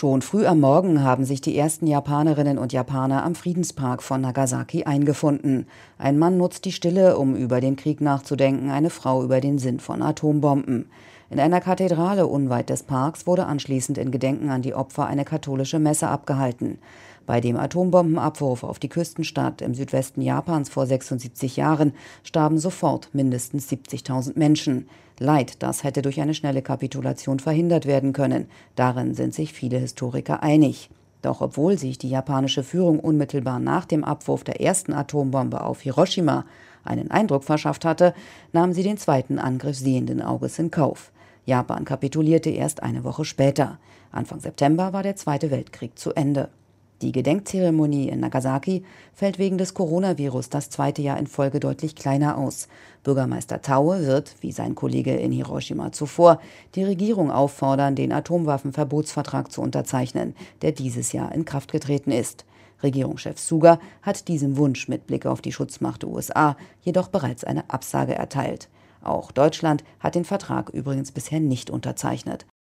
Schon früh am Morgen haben sich die ersten Japanerinnen und Japaner am Friedenspark von Nagasaki eingefunden. Ein Mann nutzt die Stille, um über den Krieg nachzudenken, eine Frau über den Sinn von Atombomben. In einer Kathedrale unweit des Parks wurde anschließend in Gedenken an die Opfer eine katholische Messe abgehalten. Bei dem Atombombenabwurf auf die Küstenstadt im Südwesten Japans vor 76 Jahren starben sofort mindestens 70.000 Menschen. Leid, das hätte durch eine schnelle Kapitulation verhindert werden können. Darin sind sich viele Historiker einig. Doch obwohl sich die japanische Führung unmittelbar nach dem Abwurf der ersten Atombombe auf Hiroshima einen Eindruck verschafft hatte, nahm sie den zweiten Angriff sehenden Auges in Kauf. Japan kapitulierte erst eine Woche später. Anfang September war der Zweite Weltkrieg zu Ende. Die Gedenkzeremonie in Nagasaki fällt wegen des Coronavirus das zweite Jahr in Folge deutlich kleiner aus. Bürgermeister Taue wird, wie sein Kollege in Hiroshima zuvor, die Regierung auffordern, den Atomwaffenverbotsvertrag zu unterzeichnen, der dieses Jahr in Kraft getreten ist. Regierungschef Suga hat diesem Wunsch mit Blick auf die Schutzmacht USA jedoch bereits eine Absage erteilt. Auch Deutschland hat den Vertrag übrigens bisher nicht unterzeichnet.